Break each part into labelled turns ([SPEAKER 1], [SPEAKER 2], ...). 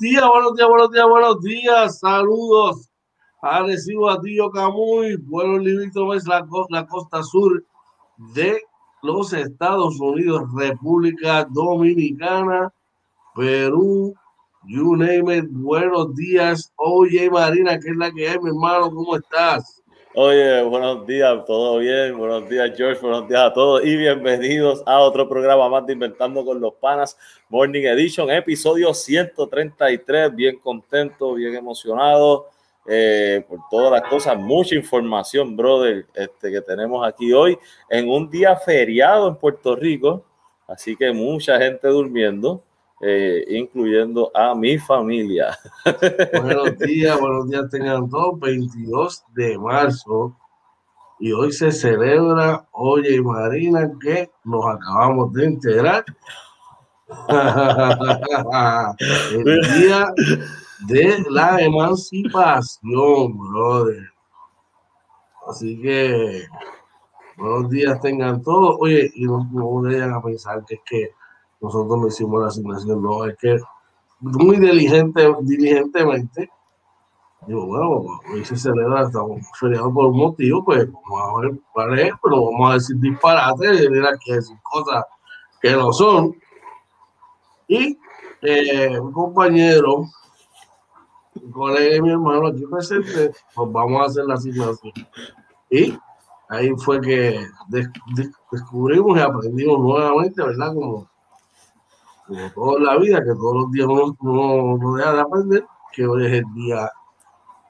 [SPEAKER 1] Días, buenos días, buenos días, buenos días. Saludos a Recibo a Tío Camuy, pueblo limítrofes, la, la costa sur de los Estados Unidos, República Dominicana, Perú, you name it. Buenos días. Oye, Marina, ¿qué es la que hay, mi hermano? ¿Cómo estás?
[SPEAKER 2] Oye, buenos días, todo bien. Buenos días, George. Buenos días a todos y bienvenidos a otro programa más de Inventando con los Panas Morning Edition, episodio 133. Bien contento, bien emocionado eh, por todas las cosas. Mucha información, brother, este, que tenemos aquí hoy en un día feriado en Puerto Rico. Así que mucha gente durmiendo. Eh, incluyendo a mi familia.
[SPEAKER 1] Buenos días, buenos días tengan todos, 22 de marzo, y hoy se celebra, oye Marina, que nos acabamos de enterar, el día de la emancipación, brother. Así que, buenos días tengan todos, oye, y no, no vayan a pensar que es que nosotros no hicimos la asignación, no, es que muy diligente, diligentemente, digo, bueno, hoy se celebra, estamos feriados por un motivo, pues vamos a ver cuál es, pero vamos a decir disparates y decir cosas que no son. Y eh, un compañero, un colega de mi hermano aquí presente, pues vamos a hacer la asignación. Y ahí fue que descubrimos y aprendimos nuevamente, ¿verdad? Como como toda la vida, que todos los días uno, no deja de aprender, que hoy es el día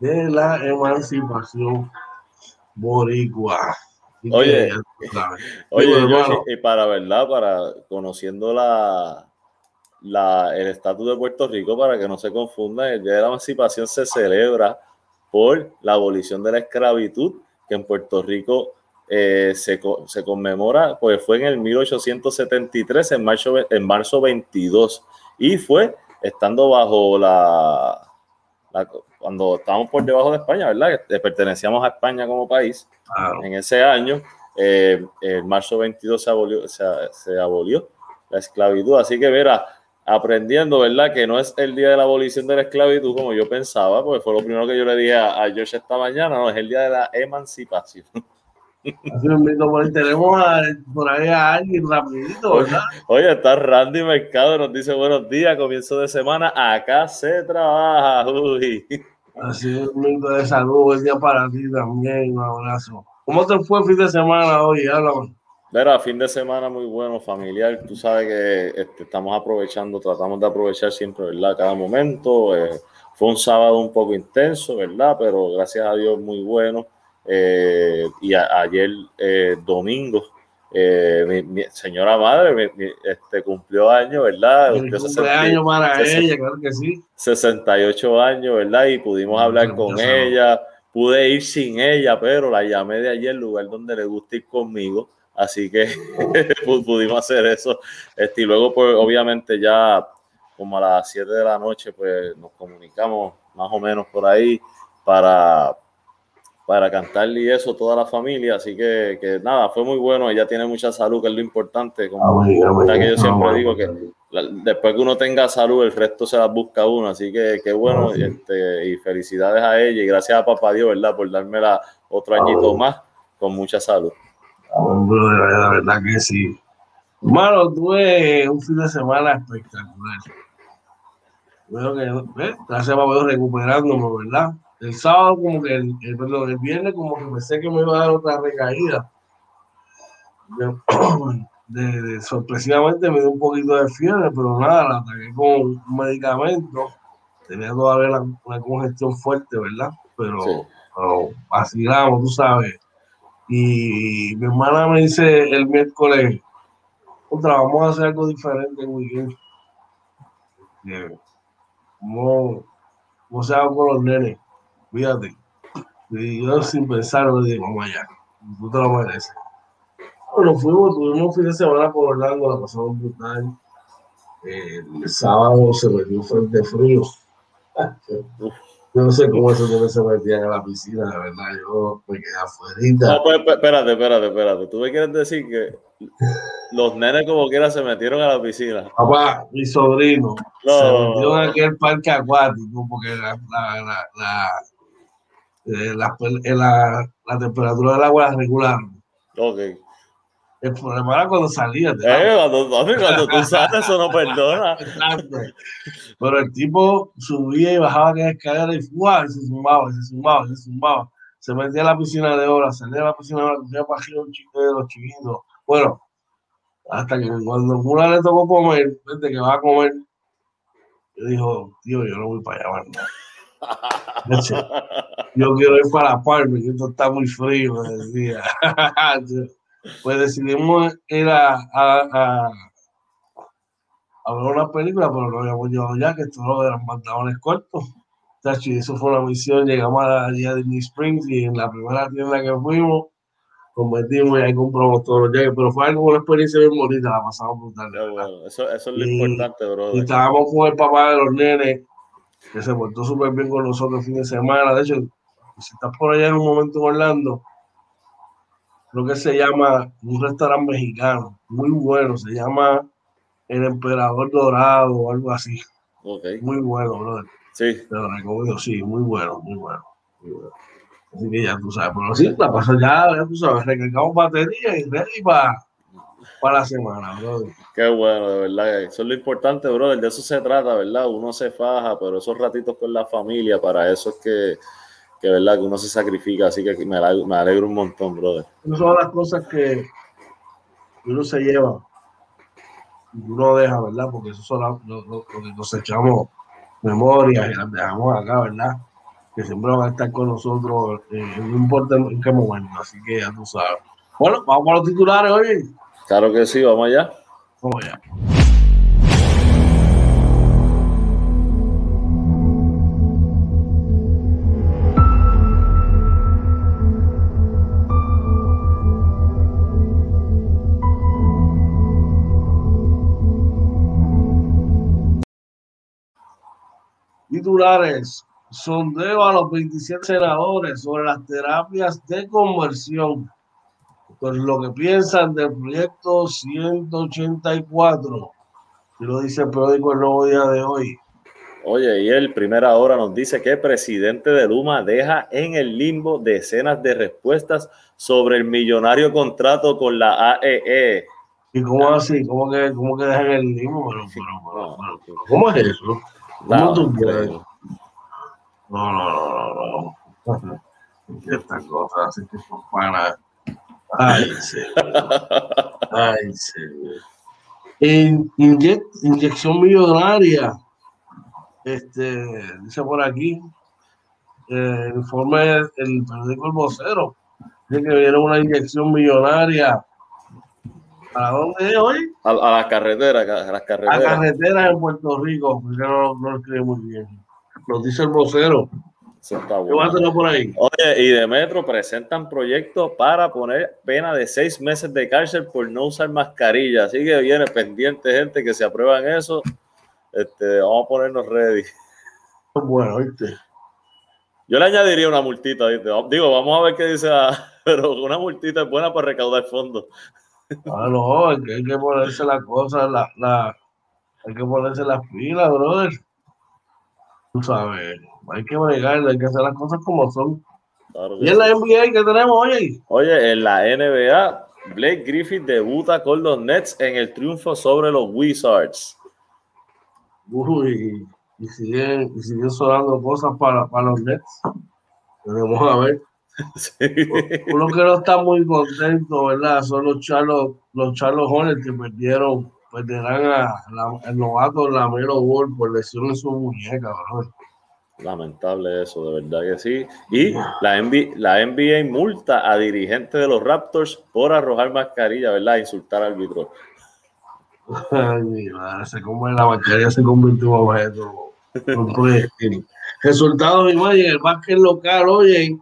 [SPEAKER 1] de la emancipación boricua.
[SPEAKER 2] oye, oye y para verdad, para conociendo la, la, el estatus de Puerto Rico, para que no se confunda, el día de la emancipación se celebra por la abolición de la esclavitud, que en Puerto Rico eh, se, se, conmemora, pues fue en el 1873, en marzo, en marzo 22, y fue estando bajo la, cuando estábamos por debajo de España, ¿verdad? Que pertenecíamos a España como país, en ese año, eh, en marzo 22 se abolió, se, abolió la esclavitud, así que verá, aprendiendo, ¿verdad? Que no es el día de la abolición de la esclavitud como yo pensaba, porque fue lo primero que yo le dije a, a George esta mañana, no, es el día de la emancipación.
[SPEAKER 1] Tenemos por ahí a alguien rapidito, ¿verdad?
[SPEAKER 2] Oye, está Randy Mercado, nos dice buenos días, comienzo de semana, acá se trabaja, uy.
[SPEAKER 1] Así es, un minuto de salud, buen día para ti también, un abrazo. ¿Cómo te fue el fin de semana hoy? Háblame.
[SPEAKER 2] Mira, fin de semana muy bueno, familiar. Tú sabes que este, estamos aprovechando, tratamos de aprovechar siempre, ¿verdad? Cada momento. Eh, fue un sábado un poco intenso, ¿verdad? Pero gracias a Dios muy bueno. Eh, y ayer eh, domingo, eh, mi, señora madre este, cumplió años, ¿verdad?
[SPEAKER 1] Cumplió 60, para ella, claro que sí.
[SPEAKER 2] 68 años, ¿verdad? Y pudimos hablar con ella. Pude ir sin ella, pero la llamé de ayer, lugar donde le gusta ir conmigo. Así que pudimos hacer eso. Este, y luego, pues, obviamente, ya como a las 7 de la noche, pues nos comunicamos más o menos por ahí para, para cantarle y eso toda la familia. Así que, que, nada, fue muy bueno. Ella tiene mucha salud, que es lo importante. Como que yo siempre digo que después que uno tenga salud, el resto se la busca uno. Así que qué bueno. y, este, y felicidades a ella y gracias a papá Dios, ¿verdad? Por darme la otro añito más con mucha salud.
[SPEAKER 1] la verdad que sí. Hermano, tuve un fin de semana espectacular. Bueno, que, gracias a recuperándome, ¿verdad? El sábado como que el, perdón, el viernes como que pensé que me iba a dar otra recaída. De, sorpresivamente me dio un poquito de fiebre, pero nada, la ataqué con un medicamento. Tenía todavía una congestión fuerte, ¿verdad? Pero, sí. pero tú sabes. Y mi hermana me dice el miércoles, otra, vamos a hacer algo diferente el weekend. ¿Cómo, cómo se hago con los nenes? Fíjate. Y yo sin pensar le digo, vamos allá, tú te lo mereces. Bueno, fuimos, tuvimos un fin de semana por Orlando, la pasamos brutal. El sábado se metió frente frío. Yo no sé cómo esos nenes se metían a la piscina, de verdad. Yo me quedé afuera.
[SPEAKER 2] No, pues, espérate, espérate, espérate. Tú me quieres decir que los nenes como quiera se metieron a la piscina.
[SPEAKER 1] Papá, mi sobrino no. se metió en aquel parque acuático porque la, la, la, la, eh, la, eh, la, la temperatura del agua la regularon.
[SPEAKER 2] Ok.
[SPEAKER 1] El problema era cuando salía.
[SPEAKER 2] Eh, cuando, cuando, tú sales, eso no perdona.
[SPEAKER 1] Pero el tipo subía y bajaba aquella escalera y, y se sumaba, se sumaba, se sumaba. Se metía a la piscina de hora, salía a la piscina de hora, cogía para arriba un chico de los chiquitos. Bueno, hasta que cuando una le tocó comer, vente que va a comer, yo dijo, tío, yo no voy para allá, ¿no? Yo quiero ir para la Palma, que esto está muy frío, decía. pues decidimos ir a, a, a, ver una película, pero lo habíamos llevado ya, que no eran pantalones cortos. Y eso fue una misión, llegamos a, a Disney Springs y en la primera tienda que fuimos, convertimos y ahí compramos todos los jackets, pero fue algo, una experiencia bien bonita, la pasamos brutal.
[SPEAKER 2] eso, eso, es lo importante, bro.
[SPEAKER 1] Y estábamos con el papá de los nenes, que se portó súper bien con nosotros el fin de semana. De hecho, si estás por allá en un momento en Orlando, lo que se llama un restaurante mexicano, muy bueno, se llama El Emperador Dorado o algo así.
[SPEAKER 2] Okay.
[SPEAKER 1] Muy bueno, brother.
[SPEAKER 2] Sí.
[SPEAKER 1] Te lo recomiendo, sí, muy bueno, muy bueno, muy bueno. Así que ya tú sabes, pero sí, la pasa ya, ya tú sabes, recargamos batería y ready para para la semana, brother.
[SPEAKER 2] Qué bueno, de verdad. Eso es lo importante, brother. De eso se trata, ¿verdad? Uno se faja, pero esos ratitos con la familia, para eso es que, que ¿verdad? Que uno se sacrifica. Así que me alegro, me alegro un montón, brother.
[SPEAKER 1] Esas son las cosas que uno se lleva y uno deja, ¿verdad? Porque eso son lo, lo, que cosechamos memorias y las dejamos acá, ¿verdad? Que siempre van a estar con nosotros, eh, no importa en qué momento. Así que ya tú sabes. Bueno, vamos a los titulares, oye.
[SPEAKER 2] Claro que sí, vamos allá.
[SPEAKER 1] Vamos allá. Titulares. Sondeo a los 27 senadores sobre las terapias de conversión pues lo que piensan del proyecto 184. Y lo dice el periódico El Nuevo Día de hoy.
[SPEAKER 2] Oye, y el primera hora nos dice que el presidente de Luma deja en el limbo decenas de respuestas sobre el millonario contrato con la AEE.
[SPEAKER 1] E. ¿Y cómo así? ¿Cómo que, cómo que deja en el limbo? ¿Cómo es eso? ¿Cómo tú? No, no, no, no, no. Estas cosas así que son para Ay, señor. Ay, señor. En inyección millonaria. Este, dice por aquí, eh, el informe del periódico El Vocero, dice que viene una inyección millonaria. ¿A dónde es hoy?
[SPEAKER 2] A, a la carretera, a las carreteras.
[SPEAKER 1] A carreteras en Puerto Rico, porque no, no lo escribe muy bien. Lo dice el vocero.
[SPEAKER 2] Por ahí. Oye, y de Metro presentan proyectos para poner pena de seis meses de cárcel por no usar mascarilla. Así que viene pendiente gente que se aprueban eso. Este, vamos a ponernos ready.
[SPEAKER 1] Bueno, ¿viste?
[SPEAKER 2] Yo le añadiría una multita, Digo, vamos a ver qué dice, pero una multita es buena para recaudar fondos.
[SPEAKER 1] Ah, no, hay que, hay que ponerse la cosa, la, la, hay que ponerse las pilas, brother. Tú sabes hay que bregar, hay que hacer las cosas como son. y en la NBA que tenemos, oye.
[SPEAKER 2] Oye, en la NBA, Blake Griffith debuta con los Nets en el triunfo sobre los Wizards.
[SPEAKER 1] Uy, y siguen, y siguen sonando cosas para, para los Nets. Vamos a ver. Uno que no está muy contento, ¿verdad? Son los Charlos, los Charlos Hornets que perdieron, perderán a, el novato Lamelo Ball por lesión en su muñeca, ¿verdad?
[SPEAKER 2] Lamentable eso, de verdad que sí. Y la NBA, la NBA multa a dirigentes de los Raptors por arrojar mascarilla, ¿verdad? Insultar al árbitro.
[SPEAKER 1] Ay, mi madre, se come la mascarilla, se convirtió en objeto. Resultados, mi madre, en el básquet local, oye,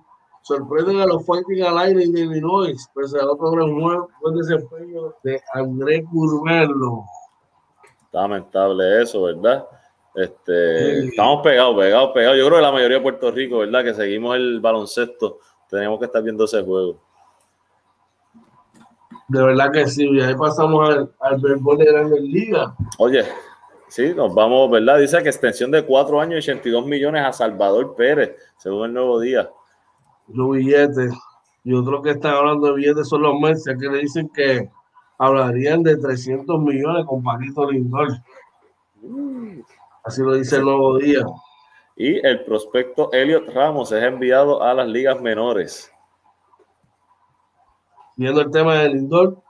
[SPEAKER 1] sorprenden a los Fighting Alliance de Illinois, pese a otro buen desempeño de André Curvelo.
[SPEAKER 2] Lamentable eso, ¿verdad? Este, Estamos pegados, pegados, pegados. Yo creo que la mayoría de Puerto Rico, ¿verdad? Que seguimos el baloncesto, tenemos que estar viendo ese juego.
[SPEAKER 1] De verdad que sí, y ahí pasamos al, al de Grandes Ligas.
[SPEAKER 2] Oye, sí, nos vamos, ¿verdad? Dice que extensión de cuatro años y 82 millones a Salvador Pérez, según el nuevo día.
[SPEAKER 1] Los billetes. Y otros que están hablando de billetes son los meses que le dicen que hablarían de 300 millones con Paquito Lindor. Así lo dice el nuevo día.
[SPEAKER 2] Y el prospecto Elliot Ramos es enviado a las ligas menores.
[SPEAKER 1] Viendo el tema del Lindor,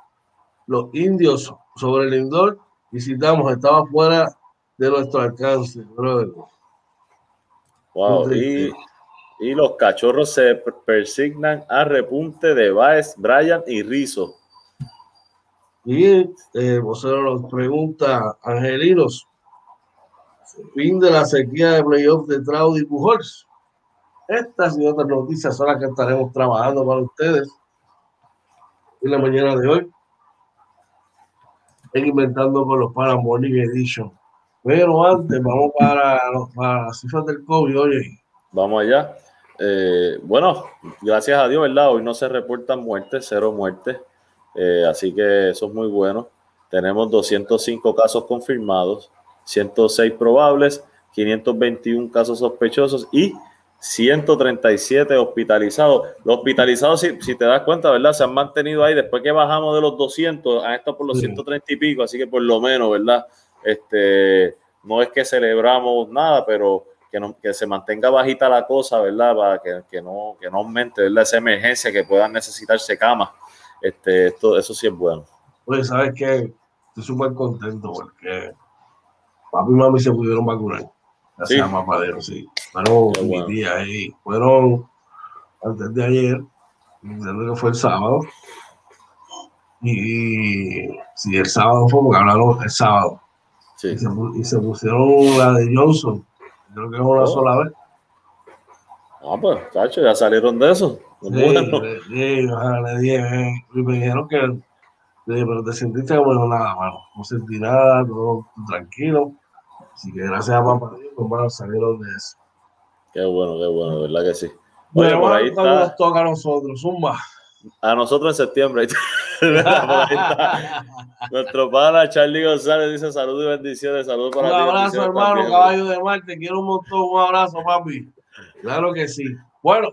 [SPEAKER 1] los indios sobre el Lindor, visitamos, estaba fuera de nuestro alcance, brother.
[SPEAKER 2] Wow, y, y, los cachorros se persignan a repunte de Baez, Bryan y Rizzo.
[SPEAKER 1] Y eh, vocero nos pregunta, Angelinos, fin de la sequía de playoff de Trout y Pujols. Estas y otras noticias son las que estaremos trabajando para ustedes en la mañana de hoy en Inventando con los para Morning Edition. Pero antes, vamos para, para las cifras del COVID, oye.
[SPEAKER 2] Vamos allá. Eh, bueno, gracias a Dios, ¿verdad? Hoy no se reportan muertes, cero muertes. Eh, así que eso es muy bueno. Tenemos 205 casos confirmados, 106 probables, 521 casos sospechosos y 137 hospitalizados. Los hospitalizados, si, te das cuenta, ¿verdad? Se han mantenido ahí. Después que bajamos de los 200, han estado por los 130 y pico, así que por lo menos, ¿verdad? Este, no es que celebramos nada, pero que, no, que se mantenga bajita la cosa, ¿verdad? Para que, que, no, que no aumente, ¿verdad? Esa emergencia, que puedan necesitarse camas. Este, esto, eso sí es bueno.
[SPEAKER 1] Pues, ¿sabes qué? Estoy súper contento porque papi y mami se pudieron vacunar. Gracias sí. Mapadero, sí. Fueron mi día ahí. Fueron antes de ayer, que fue el sábado. Y, si el sábado fue porque hablaron el sábado. Sí. Y, se, y, se, pusieron la de Johnson. Creo que es una oh. sola vez.
[SPEAKER 2] Ah, pues, cacho, ya salieron de eso.
[SPEAKER 1] Sí, bueno. sí, le dije, me dijeron que, pero te sentiste como nada, mano. No sentí nada, todo tranquilo. Así que gracias a papá Dios, hermano, salieron de eso.
[SPEAKER 2] Qué bueno, qué bueno, ¿verdad que sí?
[SPEAKER 1] Oye, por ahí está. nos toca a nosotros, Zumba.
[SPEAKER 2] A nosotros en septiembre. Nuestro pana Charlie González dice saludos y bendiciones. Saludos para
[SPEAKER 1] un ti. Un abrazo, hermano, caballo de Marte. Quiero un montón. Un abrazo, papi. Claro que sí. Bueno,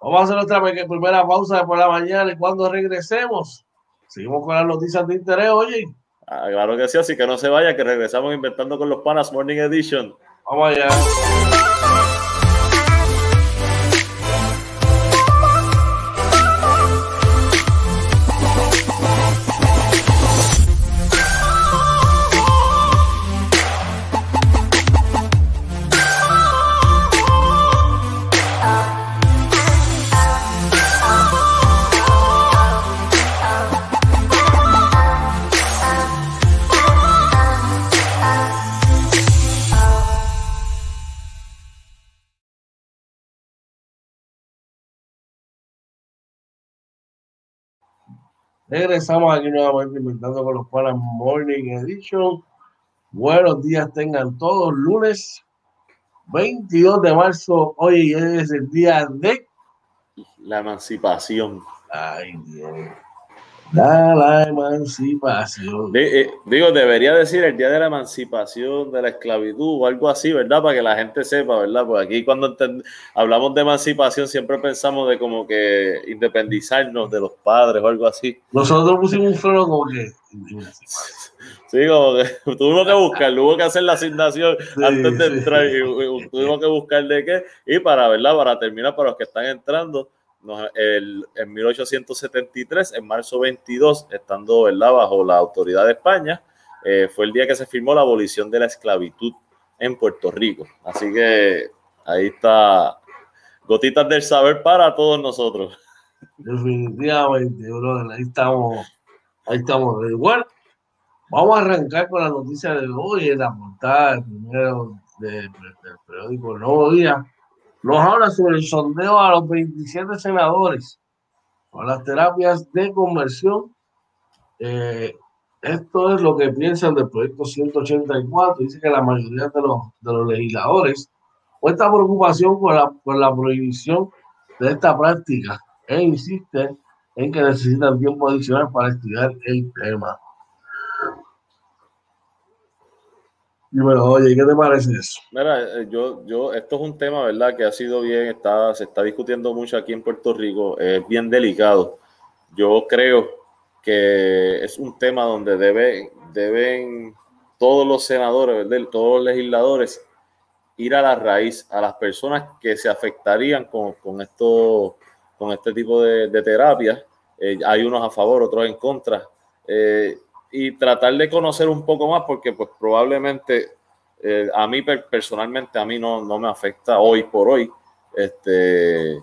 [SPEAKER 1] vamos a hacer nuestra primera pausa por la mañana y cuando regresemos, seguimos con las noticias de interés, oye.
[SPEAKER 2] Ah, claro que sí, así que no se vaya, que regresamos inventando con los panas Morning Edition.
[SPEAKER 1] Vamos allá. Regresamos aquí nuevamente inventando con los Panas Morning Edition. Buenos días tengan todos. Lunes 22 de marzo. Hoy es el día de
[SPEAKER 2] la emancipación.
[SPEAKER 1] Ay, Dios. La, la emancipación.
[SPEAKER 2] Eh, digo, debería decir el día de la emancipación de la esclavitud o algo así, ¿verdad? Para que la gente sepa, ¿verdad? Porque aquí cuando hablamos de emancipación siempre pensamos de como que independizarnos de los padres o algo así.
[SPEAKER 1] Nosotros pusimos un freno como que...
[SPEAKER 2] Sí, como que tuvimos que buscar, hubo que hacer la asignación antes de entrar y, tuvimos que buscar de qué. Y para, ¿verdad? Para terminar, para los que están entrando, en 1873, en marzo 22, estando ¿verdad? bajo la autoridad de España, eh, fue el día que se firmó la abolición de la esclavitud en Puerto Rico. Así que ahí está, gotitas del saber para todos nosotros.
[SPEAKER 1] Definitivamente, ahí estamos, ahí estamos. Bueno, vamos a arrancar con la noticia de hoy, en la portada primero del, del periódico Nuevo Día nos habla sobre el sondeo a los 27 senadores con las terapias de conversión. Eh, esto es lo que piensan del proyecto 184. Dice que la mayoría de los, de los legisladores esta preocupación por la, por la prohibición de esta práctica e insiste en que necesitan tiempo adicional para estudiar el tema. Y bueno, oye, ¿qué te parece eso?
[SPEAKER 2] Mira, eh, yo, yo, esto es un tema, ¿verdad? Que ha sido bien, está, se está discutiendo mucho aquí en Puerto Rico, es bien delicado. Yo creo que es un tema donde debe, deben todos los senadores, ¿verdad? todos los legisladores ir a la raíz, a las personas que se afectarían con, con esto, con este tipo de, de terapias. Eh, hay unos a favor, otros en contra. Eh, y tratar de conocer un poco más porque pues probablemente eh, a mí personalmente a mí no, no, me afecta hoy por hoy. Este,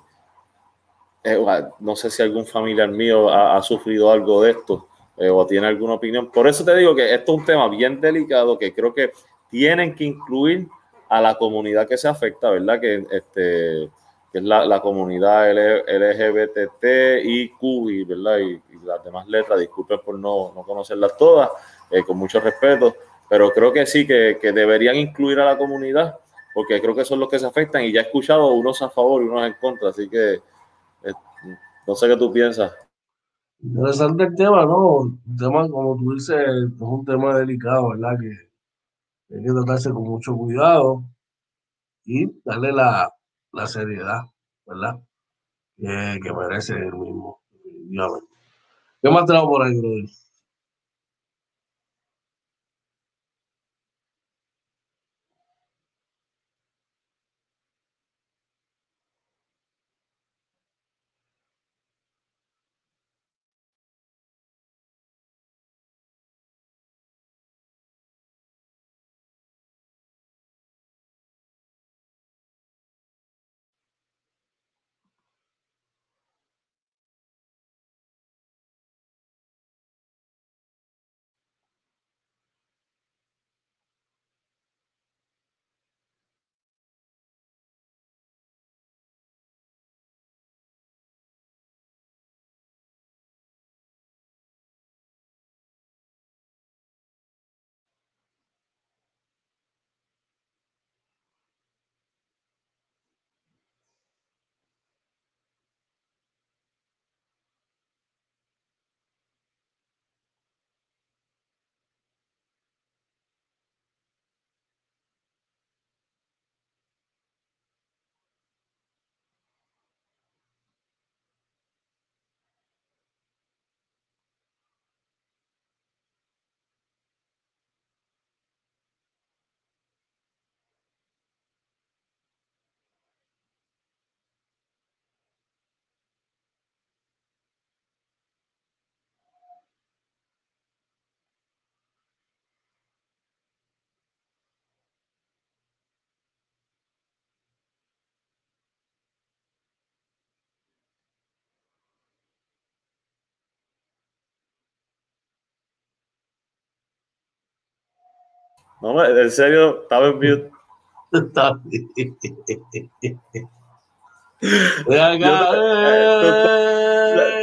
[SPEAKER 2] no sé si algún familiar mío ha, sufrido algo de esto o tiene alguna opinión. Por eso te digo que esto es un tema bien delicado que creo que tienen que incluir a la comunidad que se afecta, ¿verdad? Que, este, que es la, la comunidad LGBTIQ, ¿verdad? Y, y, las demás letras, disculpen por no, no conocerlas todas, eh, con mucho respeto, pero creo que sí, que, que, deberían incluir a la comunidad, porque creo que son los que se afectan y ya he escuchado unos a favor y unos en contra, así que eh, no sé qué tú piensas.
[SPEAKER 1] Interesante el tema, ¿no? Un tema, como tú dices, es un tema delicado, ¿verdad? Que hay que tratarse con mucho cuidado y darle la, la seriedad, ¿verdad? Que, que, merece el mismo, ¿Qué más tenemos por ahí,
[SPEAKER 2] No, en serio, estaba en mute.
[SPEAKER 1] Está bien. acá,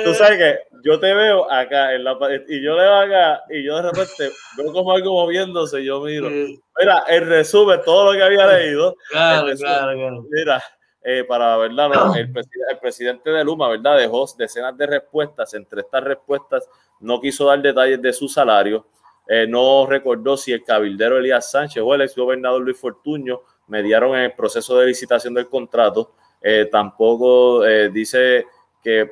[SPEAKER 2] tú, sabes que yo te veo acá en la y yo le veo acá y yo de repente veo como algo moviéndose y yo miro. Mira, el resumen, todo lo que había leído.
[SPEAKER 1] Claro, claro, claro.
[SPEAKER 2] Mira, eh, para verdad, no, el, el, presidente de Luma, ¿verdad? Dejó decenas de respuestas. Entre estas respuestas no quiso dar detalles de su salario eh, no recordó si el cabildero Elías Sánchez o el ex gobernador Luis Fortuño mediaron en el proceso de licitación del contrato. Eh, tampoco eh, dice que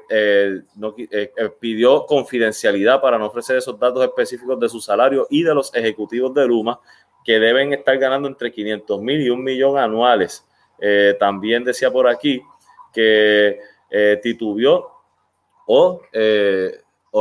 [SPEAKER 2] pidió confidencialidad para no ofrecer esos datos específicos de su salario y de los ejecutivos de Luma, que deben estar ganando entre 500 mil y un millón anuales. también decía por aquí que titubió o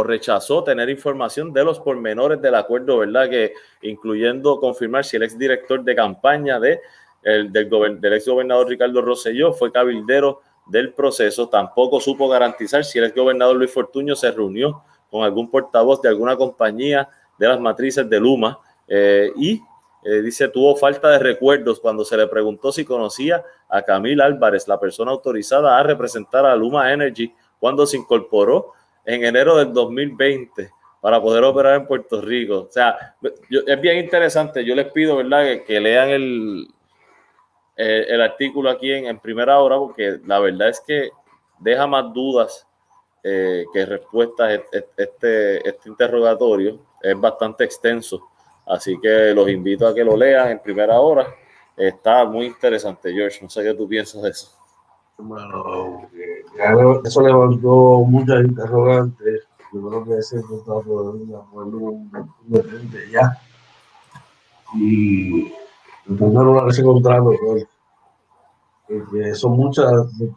[SPEAKER 2] rechazó tener información de los pormenores del acuerdo, ¿verdad? Que incluyendo confirmar si el exdirector de campaña de, el, del, del ex gobernador Ricardo Rosselló fue cabildero del proceso, tampoco supo garantizar si el ex gobernador Luis Fortuño se reunió con algún portavoz de alguna compañía de las matrices de Luma eh, y eh, dice tuvo falta de recuerdos cuando se le preguntó si conocía a Camila Álvarez, la persona autorizada a representar a Luma Energy cuando se incorporó en enero del 2020 para poder operar en Puerto Rico. O sea, es bien interesante. Yo les pido, ¿verdad?, que, lean el, el, artículo aquí en, primera hora, porque la verdad es que deja más dudas eh, que respuestas este, este interrogatorio. Es bastante extenso. Así que los invito a que lo lean en primera hora. Está muy interesante, George. No sé qué tú piensas de eso.
[SPEAKER 1] Bueno, eso levantó muchas interrogantes. Yo creo que ese tratado podría ponerlo un ya. Y entender una ese contrato, pues, que son muchas,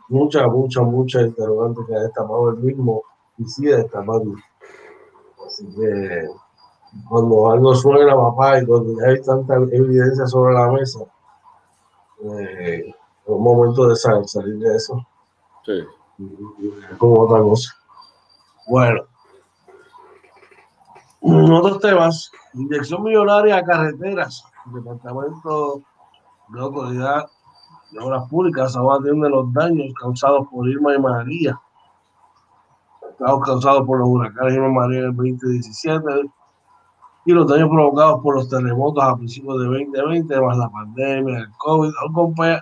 [SPEAKER 1] muchas, muchas, muchas interrogantes que ha destapado el mismo y sigue destapando. Así que cuando algo suena, papá, y cuando ya hay tanta evidencia sobre la mesa, eh, es un momento de salir, de eso. Sí. Como otra cosa. Bueno. Otros temas. Inyección millonaria a carreteras. Departamento de Autoridad de Obras Públicas ahora atiende los daños causados por Irma y María. Causados por los huracanes Irma y María en el 2017 y los daños provocados por los terremotos a principios de 2020, más la pandemia, el COVID,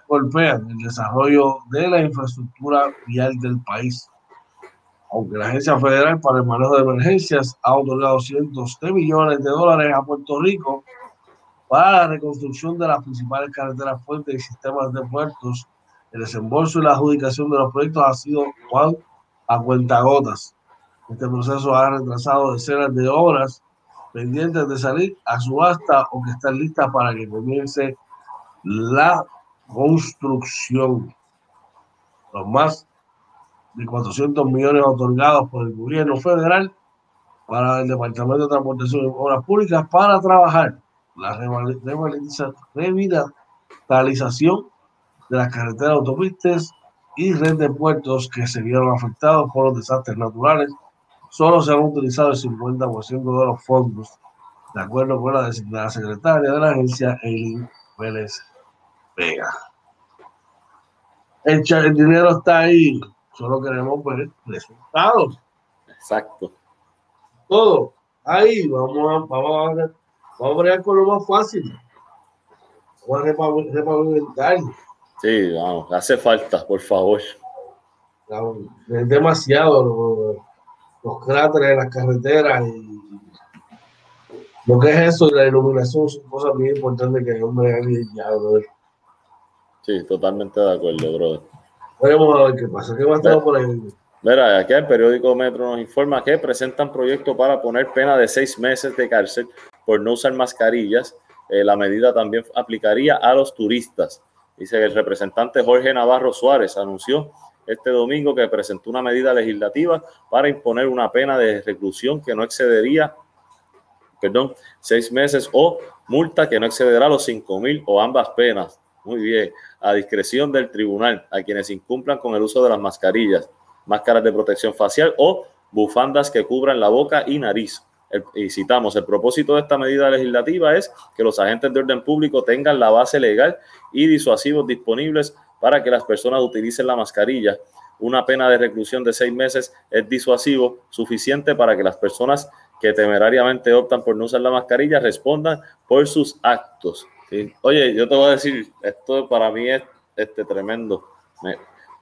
[SPEAKER 1] golpean el desarrollo de la infraestructura vial del país. Aunque la Agencia Federal para el Manejo de Emergencias ha otorgado cientos de millones de dólares a Puerto Rico para la reconstrucción de las principales carreteras fuentes y sistemas de puertos, el desembolso y la adjudicación de los proyectos ha sido a cuentagotas. Este proceso ha retrasado decenas de horas pendientes de salir a subasta o que están listas para que comience la construcción. Los más de 400 millones otorgados por el gobierno federal para el Departamento de Transportación y Obras Públicas para trabajar la revitalización de las carreteras autopistas y red de puertos que se vieron afectados por los desastres naturales solo se han utilizado el 50% de los fondos, de acuerdo con la, la secretaria de la agencia, Eileen Vélez Vega. El, el, dinero está ahí, solo queremos ver resultados.
[SPEAKER 2] Exacto.
[SPEAKER 1] Todo. Ahí vamos a, vamos a, vamos a ver con lo más fácil. Vamos a repavimentar.
[SPEAKER 2] Sí, vamos, hace falta, por favor.
[SPEAKER 1] Es demasiado los cráteres, las carreteras y lo que es eso y la iluminación son cosas muy importantes que el hombre ya, brother.
[SPEAKER 2] Sí, totalmente de acuerdo, brother.
[SPEAKER 1] Veremos a ver qué pasa. ¿Qué por ahí?
[SPEAKER 2] Mira, aquí el periódico Metro nos informa que presentan proyecto para poner pena de seis meses de cárcel por no usar mascarillas. Eh, la medida también aplicaría a los turistas. Dice que el representante Jorge Navarro Suárez anunció este domingo que presentó una medida legislativa para imponer una pena de reclusión que no excedería, perdón, seis meses o multa que no excederá los cinco mil o ambas penas. Muy bien, a discreción del tribunal a quienes incumplan con el uso de las mascarillas, máscaras de protección facial o bufandas que cubran la boca y nariz. y citamos, el propósito de esta medida legislativa es que los agentes de orden público tengan la base legal y disuasivos disponibles para que las personas utilicen la mascarilla. Una pena de reclusión de seis meses es disuasivo, suficiente para que las personas que temerariamente optan por no usar la mascarilla respondan por sus actos. Oye, yo te voy a decir, esto para mí es este, tremendo.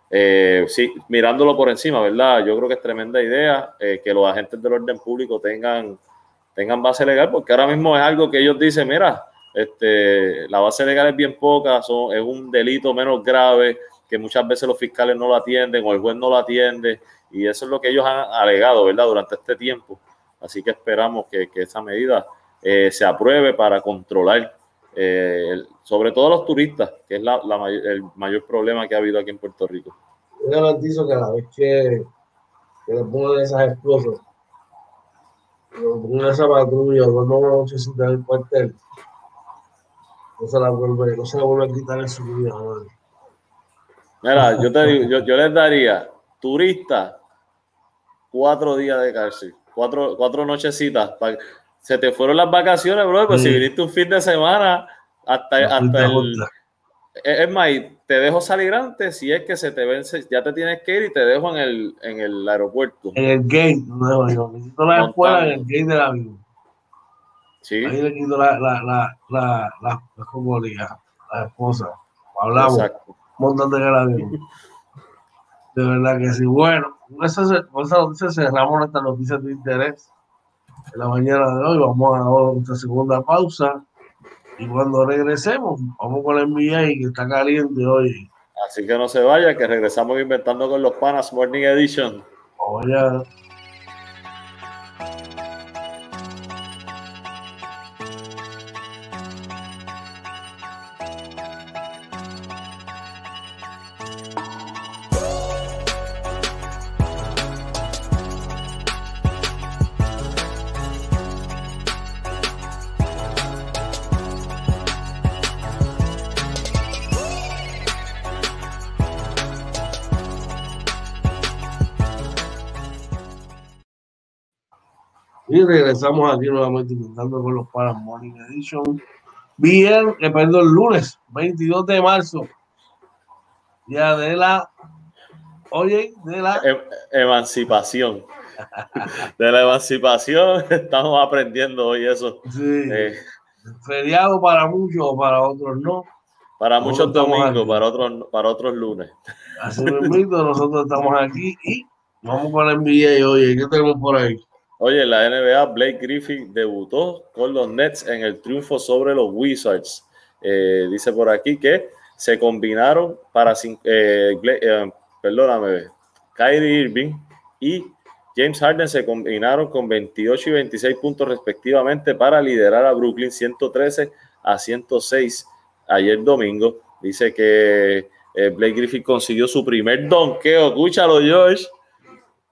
[SPEAKER 2] Eh, sí, mirándolo por encima, ¿verdad? Yo creo que es tremenda idea eh, que los agentes del orden público tengan, tengan base legal, porque ahora mismo es algo que ellos dicen, mira, este, la base legal es bien poca, es un delito menos grave que muchas veces los fiscales no lo atienden o el juez no lo atiende y eso es lo que ellos han alegado, ¿verdad? Durante este tiempo. Así que esperamos que, esa medida eh, se apruebe para controlar, eh, sobre todo los turistas, que es el mayor problema que ha habido aquí en Puerto Rico.
[SPEAKER 1] Yo garantizo que a la vez que, que le pongan esas esposas, que le pongan esa patrulla, no nochecita en el cuartel, no se la vuelve, no se la vuelve a quitar en su vida.
[SPEAKER 2] Mira, yo te digo, yo, yo les daría turista cuatro días de cárcel, cuatro, cuatro nochecitas. se te fueron las vacaciones, bro, pues si viniste un fin de semana hasta, hasta el, es más, te dejo salir antes si es que se te vence, ya te tienes que ir y te dejo en el, en el aeropuerto.
[SPEAKER 1] En el gate, no yo. Necesito la escuela en el gate del avión. Sí. Ahí le quito la, la, la, la, la, la, la esposa. Hablamos. Exacto. El avión. De verdad que sí. Bueno, con esa, noticia cerramos nuestras noticias de interés en la mañana de hoy. Vamos a nuestra segunda pausa. Y cuando regresemos, vamos con el NBA que está caliente hoy.
[SPEAKER 2] Así que no se vaya, que regresamos inventando con los panas Morning Edition.
[SPEAKER 1] Oye. Regresamos aquí nuevamente intentando con los para Morning Edition. Bien, que perdón, el lunes 22 de marzo. Ya de la. Oye, de la.
[SPEAKER 2] Em, emancipación. de la emancipación, estamos aprendiendo hoy eso.
[SPEAKER 1] Sí. Eh, feriado para muchos, para otros no.
[SPEAKER 2] Para muchos domingos, para otros, para otros lunes.
[SPEAKER 1] Así mismo, nosotros estamos aquí y vamos con el NBA hoy. ¿Qué tenemos por ahí?
[SPEAKER 2] Oye, la NBA, Blake Griffin debutó con los Nets en el triunfo sobre los Wizards. Eh, dice por aquí que se combinaron para, eh, eh, perdóname, Kyrie Irving y James Harden se combinaron con 28 y 26 puntos respectivamente para liderar a Brooklyn 113 a 106 ayer domingo. Dice que Blake Griffin consiguió su primer donqueo. Escúchalo, George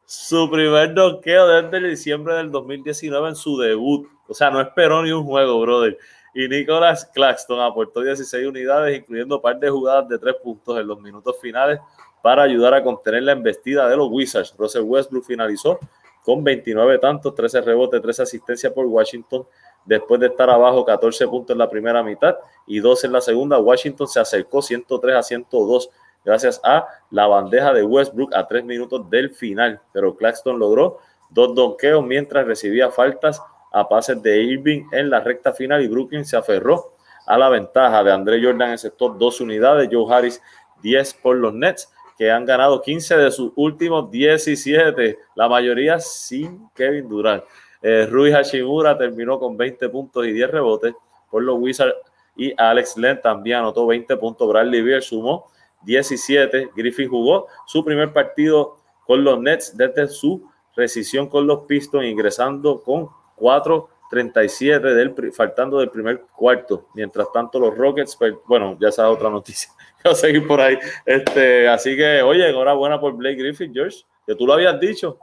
[SPEAKER 2] su primer donkeo desde diciembre del 2019 en su debut. O sea, no esperó ni un juego, brother. Y Nicholas Claxton aportó 16 unidades, incluyendo un par de jugadas de tres puntos en los minutos finales para ayudar a contener la embestida de los Wizards. Russell Westbrook finalizó con 29 tantos, 13 rebotes, 13 asistencias por Washington. Después de estar abajo 14 puntos en la primera mitad y 12 en la segunda, Washington se acercó 103 a 102 gracias a la bandeja de Westbrook a tres minutos del final. Pero Claxton logró dos donqueos mientras recibía faltas a pases de Irving en la recta final y Brooklyn se aferró a la ventaja de André Jordan en sector dos unidades, Joe Harris 10 por los Nets que han ganado 15 de sus últimos 17, la mayoría sin Kevin Durant. Eh, Rui Hashimura terminó con 20 puntos y 10 rebotes por los Wizards y Alex Len también anotó 20 puntos. Bradley Beal sumó 17. Griffin jugó su primer partido con los Nets desde su rescisión con los Pistons, ingresando con 4.37 del, faltando del primer cuarto. Mientras tanto, los Rockets, bueno, ya esa otra noticia. Voy a seguir por ahí. Este, así que, oye, enhorabuena por Blake Griffin, George, que tú lo habías dicho.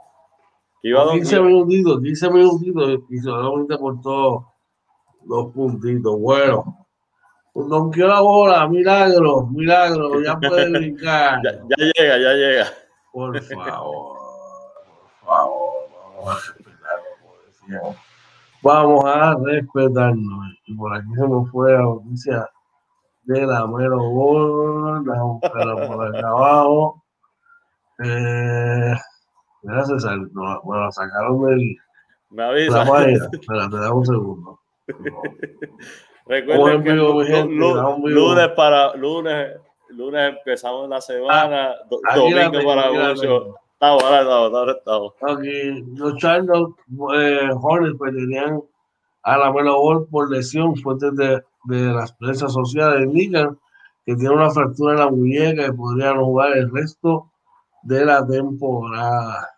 [SPEAKER 1] Que iba a 15 minutitos, 15 minutitos y solamente todos dos puntitos. Bueno, Donqueó la bola, milagro, milagro, ya puede brincar.
[SPEAKER 2] ya, ya, llega, ya llega.
[SPEAKER 1] Por favor, por favor, vamos a respetarnos, Vamos a respetarnos. Y por aquí se nos fue la noticia de la mero la buscar por acá abajo. Eh, gracias a bueno, sacaron del.
[SPEAKER 2] Me avisa. La
[SPEAKER 1] Espérate, dame un segundo.
[SPEAKER 2] Recuerden que lunes para lunes, lunes empezamos la semana, ah, domingo para muchos. Estamos, ahora estamos, ahora estamos.
[SPEAKER 1] Okay. Los Charlotte eh, Hornets pues tenían a la Melo por lesión, fuentes de, de las prensa sociales indican que tiene una fractura en la muñeca y podría no jugar el resto de la temporada.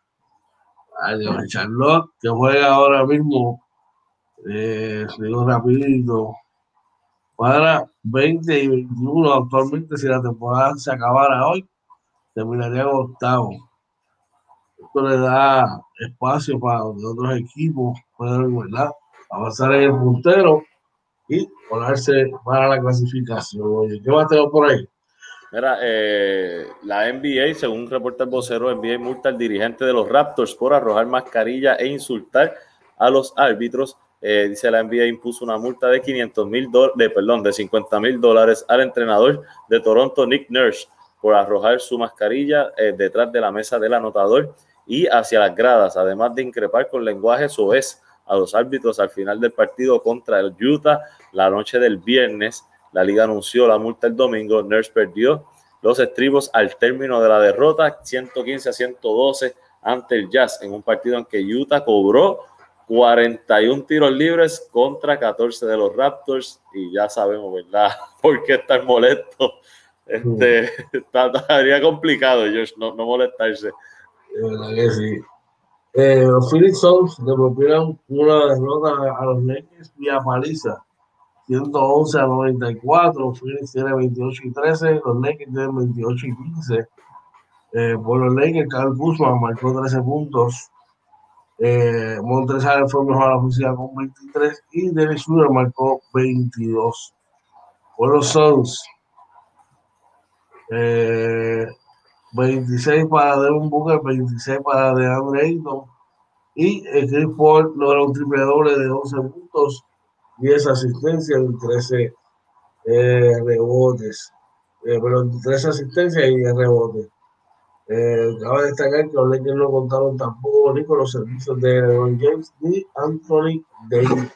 [SPEAKER 1] Ay, Charlotte, que juega ahora mismo, eh, rapidito, para 20 y 21 actualmente si la temporada se acabara hoy terminaría octavo esto le da espacio para otros equipos puedan avanzar en el puntero y ponerse para la clasificación Oye, ¿qué más tengo por ahí?
[SPEAKER 2] Mira, eh, la NBA, según reporta el vocero, NBA multa al dirigente de los Raptors por arrojar mascarilla e insultar a los árbitros Eh, dice la NBA impuso una multa de 500 mil de perdón de 50 mil dólares al entrenador de Toronto Nick Nurse por arrojar su mascarilla eh, detrás de la mesa del anotador y hacia las gradas, además de increpar con lenguaje soez a los árbitros al final del partido contra el Utah la noche del viernes. La liga anunció la multa el domingo. Nurse perdió los estribos al término de la derrota 115 a 112 ante el Jazz en un partido en que Utah cobró 41 tiros libres contra 14 de los Raptors y ya sabemos, ¿verdad? ¿Por qué estar molesto? Este, estaría complicado, George, no, no molestarse.
[SPEAKER 1] De verdad que sí. Eh, los Phoenix Suns le propusieron una derrota a los Lakers vía paliza, 111 a 94. Phoenix tiene 28 y 13, los Lakers tienen 28 y 15. Eh, por los Lakers, Carl Guzman marcó 13 puntos. Eh, Montresal fue mejor a la ofensiva con 23 y Dennis Schroeder marcó 22. Por los Suns, eh, 26 para Devon Booker, 26 para DeAndre Ayton y Chris Paul logra un triple doble de 11 puntos, 10 asistencias y 13 eh, rebotes. Eh, pero 13 asistencias y 10 rebotes. Eh, cabe destacar que los Lakers no contaron tampoco ni con los servicios de LeBron James ni Anthony Davis.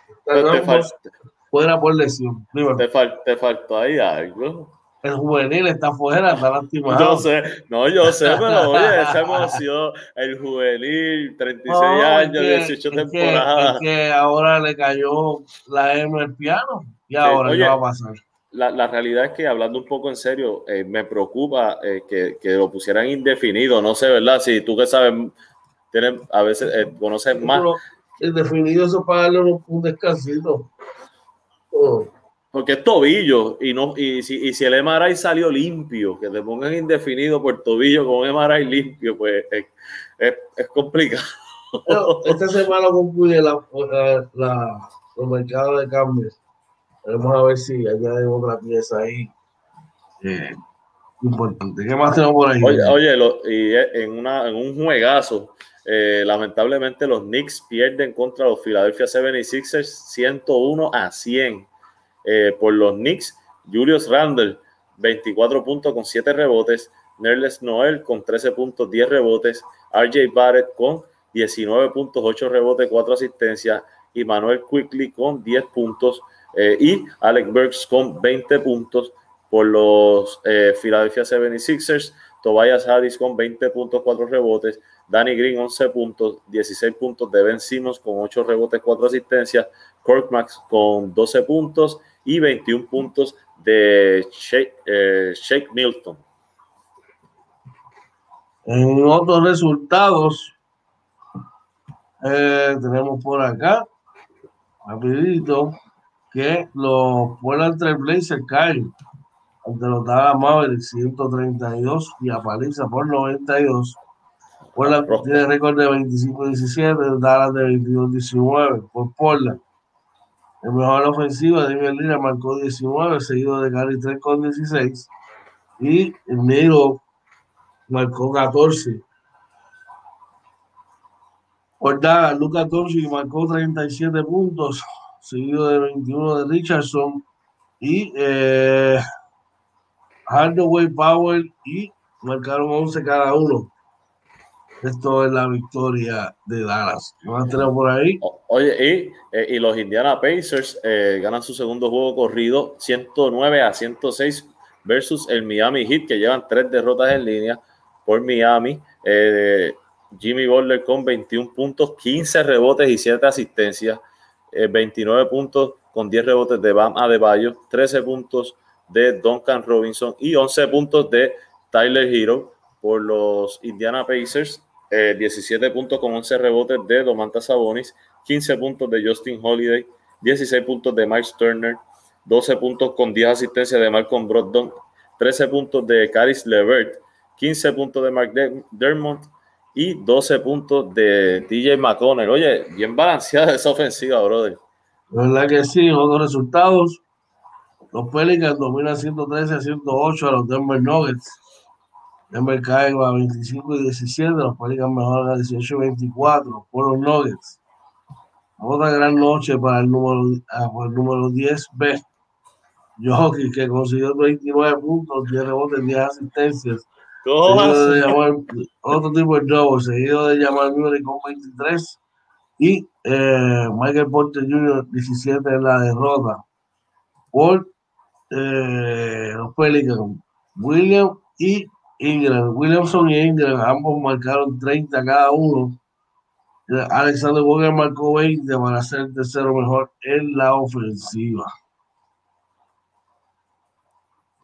[SPEAKER 1] Fuera por lesión.
[SPEAKER 2] Te, te faltó ahí algo
[SPEAKER 1] el juvenil está fuera, está lastimado.
[SPEAKER 2] Yo sé, no, yo sé, pero oye, esa emoción, el juvenil, 36 años, 18 temporadas.
[SPEAKER 1] es que ahora le cayó la M al piano y ahora ¿qué va a pasar?
[SPEAKER 2] La, la, realidad es que hablando un poco en serio, eh, me preocupa eh, que, que, lo pusieran indefinido, no sé, ¿verdad? Si tú que sabes, tienes, a veces eh, conoces más.
[SPEAKER 1] Indefinido eso para darle un, un descansito.
[SPEAKER 2] Oh. Porque es tobillo y no y si, y si el MRI salió limpio, que te pongan indefinido por tobillo con MRI limpio, pues es, es, complicado.
[SPEAKER 1] esta semana concluye la, la, los mercados de cambios. Vamos a ver si hay otra pieza ahí. Eh, importante. ¿Qué más tenemos por ahí?
[SPEAKER 2] Oye, oye y en, una, en un juegazo, eh, lamentablemente los Knicks pierden contra los Philadelphia 76ers 101 a 100 eh, por los Knicks, Julius Randle, 24 puntos con 7 rebotes, Nerles Noel con 13 puntos, 10 rebotes, RJ Barrett con 19 puntos, 8 rebotes, 4 asistencias, y Manuel Quickly con 10 puntos, eh, y Alex Burks con 20 puntos por los eh, Philadelphia 76ers, Tobias Harris con 20 puntos, 4 rebotes, Danny Green 11 puntos, 16 puntos de Ben Simmons con 8 rebotes, 4 asistencias, Kirk Max con 12 puntos y 21 puntos de Shake, eh, Milton.
[SPEAKER 1] En otros resultados, eh, tenemos por acá, rapidito, que los Portland Trail Blazers caen ante los Dallas Mavericks 132 y a paliza por 92. Portland tiene récord de 25-17, Dallas de 22-19 por Portland. El mejor ofensivo de David Lira marcó 19, seguido de Gary 3 con 16. Y el negro marcó 14. Por Lucas Doncic marcó 37 puntos, seguido de 21 de Richardson. Y eh, Hardaway Powell y marcaron 11 cada uno. Esto es la victoria de Dallas. ¿Qué más tenemos por ahí?
[SPEAKER 2] Oye, y, eh, los Indiana Pacers eh, ganan su segundo juego corrido 109 a 106 versus el Miami Heat, que llevan tres derrotas en línea por Miami. Eh, Jimmy Butler con 21 puntos, 15 rebotes y 7 asistencias, 29 puntos con 10 rebotes de Bam Adebayo, 13 puntos de Duncan Robinson y 11 puntos de Tyler Hero por los Indiana Pacers. 17 eh, puntos con 11 rebotes de Domantas Sabonis, 15 puntos de Justin Holiday, 16 puntos de Mike Turner, 12 puntos con 10 asistencias de Malcolm Brogdon, 13 puntos de Caris Levert, 15 puntos de Mark Dermott y 12 puntos de DJ McConnell. Oye, bien balanceada esa ofensiva, brother.
[SPEAKER 1] La verdad que sí, otros resultados. Los Pelicans dominan 113 a 108 a los Denver Nuggets. Denver cae a 25 y 17, los Pelicans mejoran a 18 y 24 por los Nuggets. Otra gran noche para el número, ah, el número 10B. Jockey, que consiguió 29 puntos, 10 rebotes, 10 asistencias. Otro tipo de double, seguido de llamar Murray con 23. Y eh, Michael Porter Jr., 17 en la derrota. Por eh, los Pelicans, William y Ingram. Williamson y Ingram, ambos marcaron 30 cada uno. Alexander Walker marcó 20 para ser el tercero mejor en la ofensiva.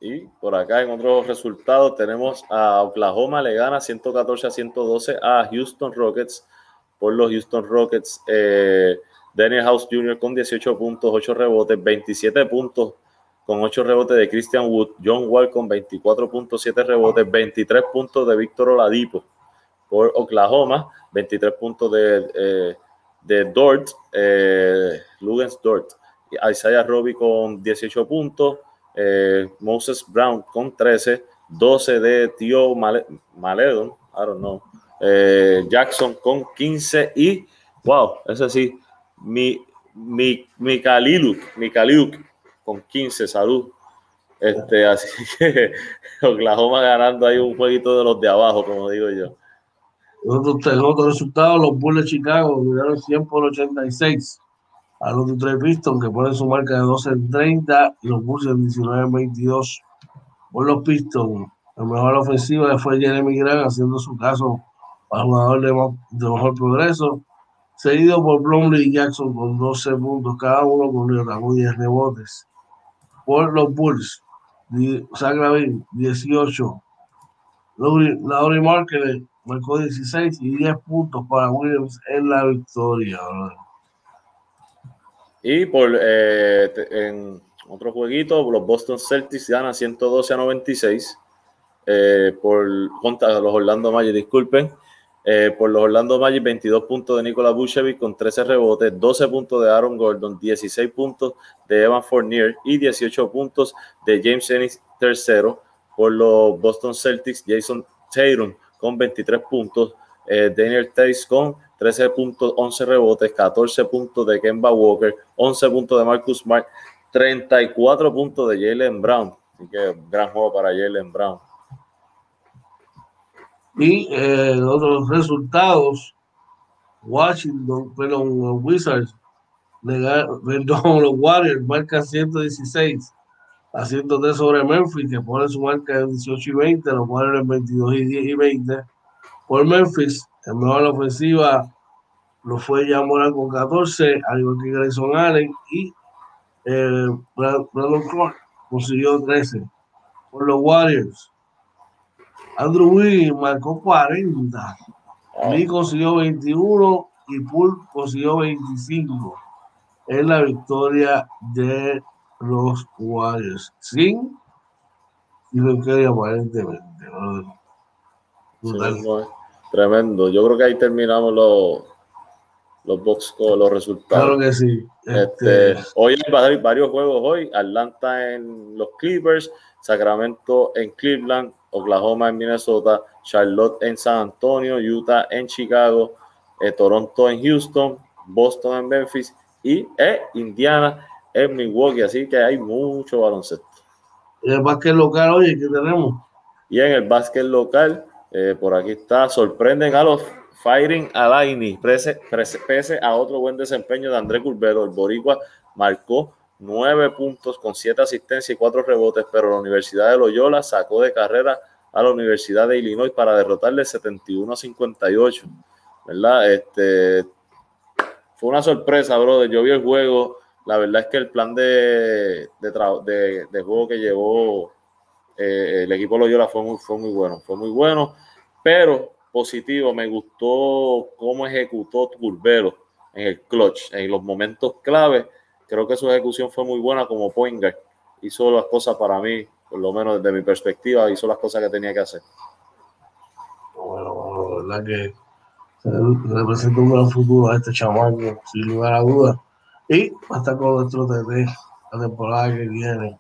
[SPEAKER 2] Y por acá en otros resultados tenemos a Oklahoma le gana 114 a 112 a Houston Rockets. Por los Houston Rockets, eh, Daniel House Jr. con 18 puntos, 8 rebotes, 27 puntos con 8 rebotes de Christian Wood, John Wall con 24.7 rebotes, 23 puntos de Víctor Oladipo por Oklahoma, 23 puntos de, eh, de Dort, eh, Lugens Dort, Isaiah Roby con 18 puntos, eh, Moses Brown con 13, 12 de Tio Maledon, I don't know, eh, Jackson con 15 y, wow, ese sí, mi, mi, mi Kaliluk con 15, salud. Este, así que Oklahoma ganando ahí un jueguito de los de abajo, como digo yo.
[SPEAKER 1] Otros otro resultados, los Bulls de Chicago ganaron 100 por 86 a los Detroit Pistons, que ponen su marca de 12 en 30 y los Bulls en 19 en 22. Por los Pistons, la mejor ofensiva fue Jeremy Grant haciendo su caso para jugador de, de mejor progreso, seguido por Blomley y Jackson con 12 puntos cada uno con 10 rebotes. Por los Bulls, Zach 18, Laurie Marketer marcó 16 y 10 puntos para Williams en la victoria.
[SPEAKER 2] Y por eh, en otro jueguito, los Boston Celtics ganan 112 a 96 eh, por contra los Orlando Magic, disculpen. Eh, por los Orlando Magic, 22 puntos de Nikola Vucevic con 13 rebotes, 12 puntos de Aaron Gordon, 16 puntos de Evan Fournier y 18 puntos de James Ennis tercero. Por los Boston Celtics, Jason Tatum con 23 puntos, eh, Daniel Tays con 13 puntos, 11 rebotes, 14 puntos de Kemba Walker, 11 puntos de Marcus Smart, 34 puntos de Jalen Brown. Así que gran juego para Jalen Brown.
[SPEAKER 1] Y eh, otros resultados, Washington, perdón, los Wizards, perdón, los Warriors marcan 116 a 103 sobre Memphis, que pone su marca de 18 y 20, los en 22 y 10 y 20. Por Memphis, el mejor ofensiva lo fue ya Moran con 14, al igual que Grayson Allen, y eh, Brandon Clark consiguió 13. Por los Warriors, Andrew Wiggins marcó 40, Lee consiguió 21 y Poole consiguió 25. Es la victoria de los Warriors sin y lo que aparentemente.
[SPEAKER 2] tremendo. Yo creo que ahí terminamos los los box los resultados.
[SPEAKER 1] Claro que sí.
[SPEAKER 2] Este, este... Hoy hay varios juegos hoy. Atlanta en los Clippers, Sacramento en Cleveland, Oklahoma en Minnesota, Charlotte en San Antonio, Utah en Chicago, eh, Toronto en Houston, Boston en Memphis y eh, Indiana en Milwaukee, así que hay mucho baloncesto.
[SPEAKER 1] ¿Y el básquet local, oye, qué tenemos?
[SPEAKER 2] Y en el básquet local, eh, por aquí está, sorprenden a los Fighting Alaini, pese, pese a otro buen desempeño de André Curvero, el Boricua marcó nueve puntos con siete asistencias y cuatro rebotes, pero la Universidad de Loyola sacó de carrera a la Universidad de Illinois para derrotarle 71 a 58, ¿verdad? Este, fue una sorpresa, brother. Yo vi el juego, la verdad es que el plan de, de, de, juego que llevó eh, el equipo Loyola fue muy bueno, fue muy bueno, pero positivo, me gustó cómo ejecutó Turbero en el clutch, en los momentos clave. Creo que su ejecución fue muy buena como point Hizo las cosas para mí, por lo menos desde mi perspectiva, hizo las cosas que tenía que hacer.
[SPEAKER 1] Bueno, la verdad que representa un gran futuro a este chamaco, sin lugar a dudas. Y hasta con nuestro TT la temporada que viene.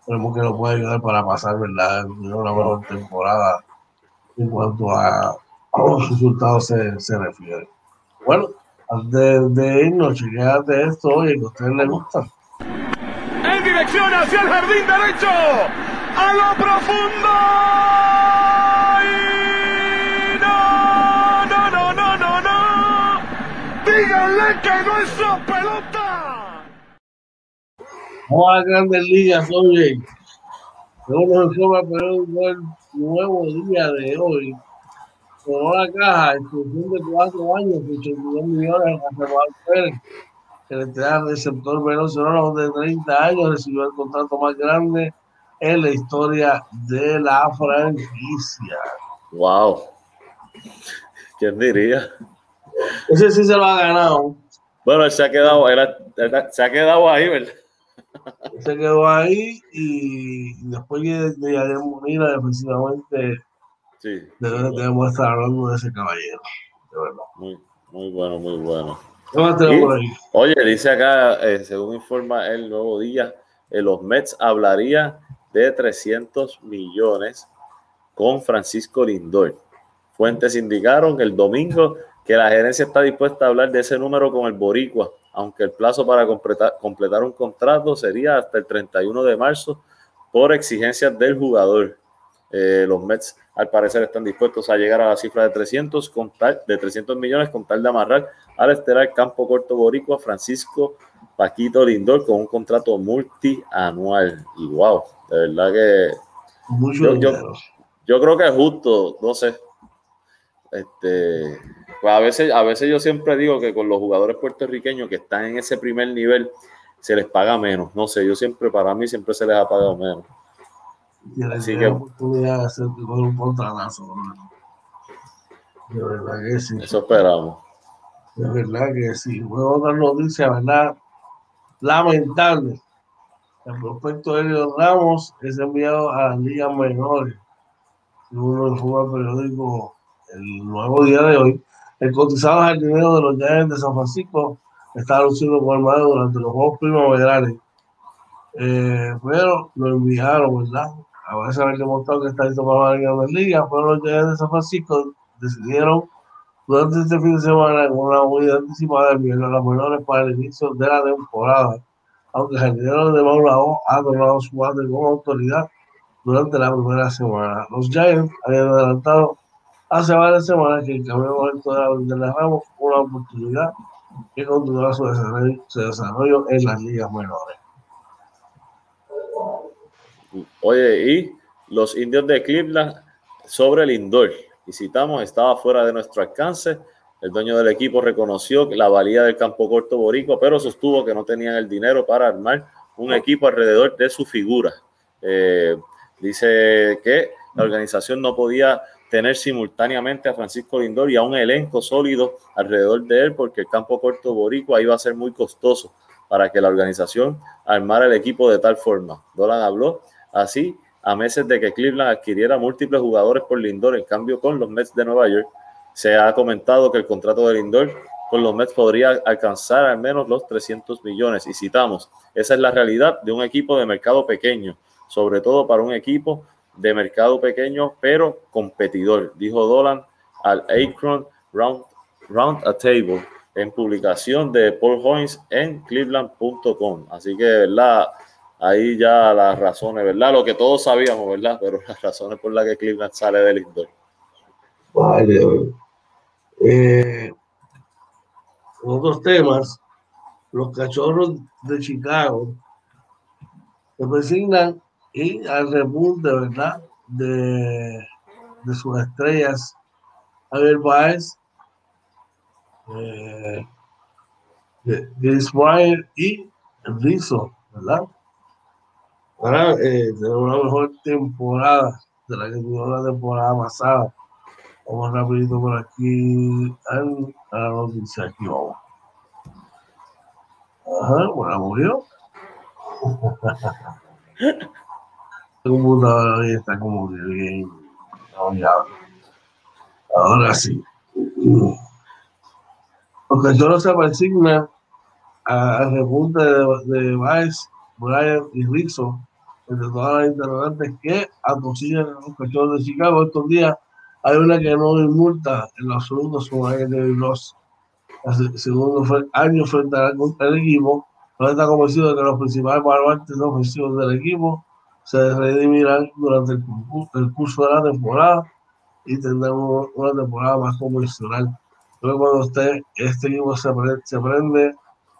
[SPEAKER 1] Esperemos que nos pueda ayudar para pasar, ¿verdad? Una mejor temporada en cuanto a los resultados se, se refiere. Bueno, Antes de irnos, chequeate esto, oye, que a ustedes les gusta.
[SPEAKER 3] En dirección hacia el jardín derecho, a lo profundo. no, no, no, no, no, no. Díganle que no es su pelota.
[SPEAKER 1] Vamos a grandes ligas, oye. Luego nos informa pero un nuevo día de hoy. Con la caja, en función de cuatro años, 82 millones a Rafael Pérez, que le trae al receptor venezolano de 30 años, recibió el contrato más grande en la historia de la franquicia.
[SPEAKER 2] ¡Wow! ¿Quién diría?
[SPEAKER 1] Ese sí se lo ha ganado.
[SPEAKER 2] Bueno, él se ha quedado, se ha quedado ahí, ¿verdad?
[SPEAKER 1] se quedó ahí y después de, de Munira, defensivamente, sí. debemos estar hablando de ese caballero. De verdad.
[SPEAKER 2] Muy, muy bueno, muy bueno.
[SPEAKER 1] Y,
[SPEAKER 2] oye, dice acá, eh, según informa el Nuevo Día, eh, los Mets hablaría de 300 millones con Francisco Lindor. Fuentes indicaron el domingo que la gerencia está dispuesta a hablar de ese número con el Boricua aunque el plazo para completar, completar un contrato sería hasta el 31 de marzo por exigencias del jugador. Eh, los Mets al parecer están dispuestos a llegar a la cifra de 300, con de 300 millones con tal de amarrar al estelar campo corto boricua Francisco Paquito Lindor con un contrato multianual. Y wow, de verdad que yo, yo, creo que es justo, no sé. Este, pues a veces, a veces yo siempre digo que con los jugadores puertorriqueños que están en ese primer nivel se les paga menos. No sé, yo siempre, para mí siempre se les ha pagado menos.
[SPEAKER 1] Así que oportunidad de hacer un contralazo. De verdad que sí.
[SPEAKER 2] Eso esperamos.
[SPEAKER 1] De verdad que sí. Fue otra noticia, ¿verdad? Lamentable. El prospecto de Elio Ramos es enviado a las ligas menores. Uno del fútbol periódico el nuevo día de hoy el cotizado jardinero de los Giants de San Francisco está luciendo con el durante los Juegos Primaverales. Eh, pero lo enviaron, ¿verdad? A veces haber demostrado que está listo para la la liga, pero los Giants de San Francisco decidieron durante este fin de semana en una unidad anticipada a los menores para el inicio de la temporada. Aunque el jardinero de Maulao ha tomado su bate con autoridad durante la primera semana. Los Giants habían adelantado hace varias semanas que el camino de la Ramos una oportunidad que continúa su desarrollo, en las ligas menores.
[SPEAKER 2] Oye, y los indios de Cleveland sobre el indoor. Visitamos, estaba fuera de nuestro alcance. El dueño del equipo reconoció la valía del campo corto boricua, pero sostuvo que no tenían el dinero para armar un equipo alrededor de su figura. Eh, dice que la organización no podía tener simultáneamente a Francisco Lindor y a un elenco sólido alrededor de él, porque el campo corto boricua iba a ser muy costoso para que la organización armara el equipo de tal forma. Dolan habló así a meses de que Cleveland adquiriera múltiples jugadores por Lindor, en cambio con los Mets de Nueva York, se ha comentado que el contrato de Lindor con los Mets podría alcanzar al menos los 300 millones. Y citamos, esa es la realidad de un equipo de mercado pequeño, sobre todo para un equipo de mercado pequeño, pero competidor, dijo Dolan al Akron Round, Round a Table en publicación de Paul Hoynes en cleveland.com. Así que, ¿verdad? Ahí ya las razones, ¿verdad? Lo que todos sabíamos, ¿verdad? Pero las razones por las que Cleveland sale del indoor.
[SPEAKER 1] Vale. Eh, otros temas, los cachorros de Chicago se presignan y al repunte, ¿verdad? De, de sus estrellas, Javier Baez, eh, Bryant y Rizzo, ¿verdad? Ahora eh, tenemos una mejor temporada de la que tuvimos la temporada pasada. Vamos rapidito por aquí a la noticia. Ajá, bueno, murió. computadora está como que bien Ahora sí. Porque solo se asigna al repunte de, de Baez, Brian y Rizzo, entre todas las interrogantes que atosillan los cachorros de Chicago estos días. Hay una que no multa en lo absoluto su de Ross. segundo año frente al equipo, no está convencido de que los principales baluartes ofensivos del equipo se redimirán durante el, curso de la temporada y tendrán una temporada más convencional. Luego cuando usted, este equipo se, se prende,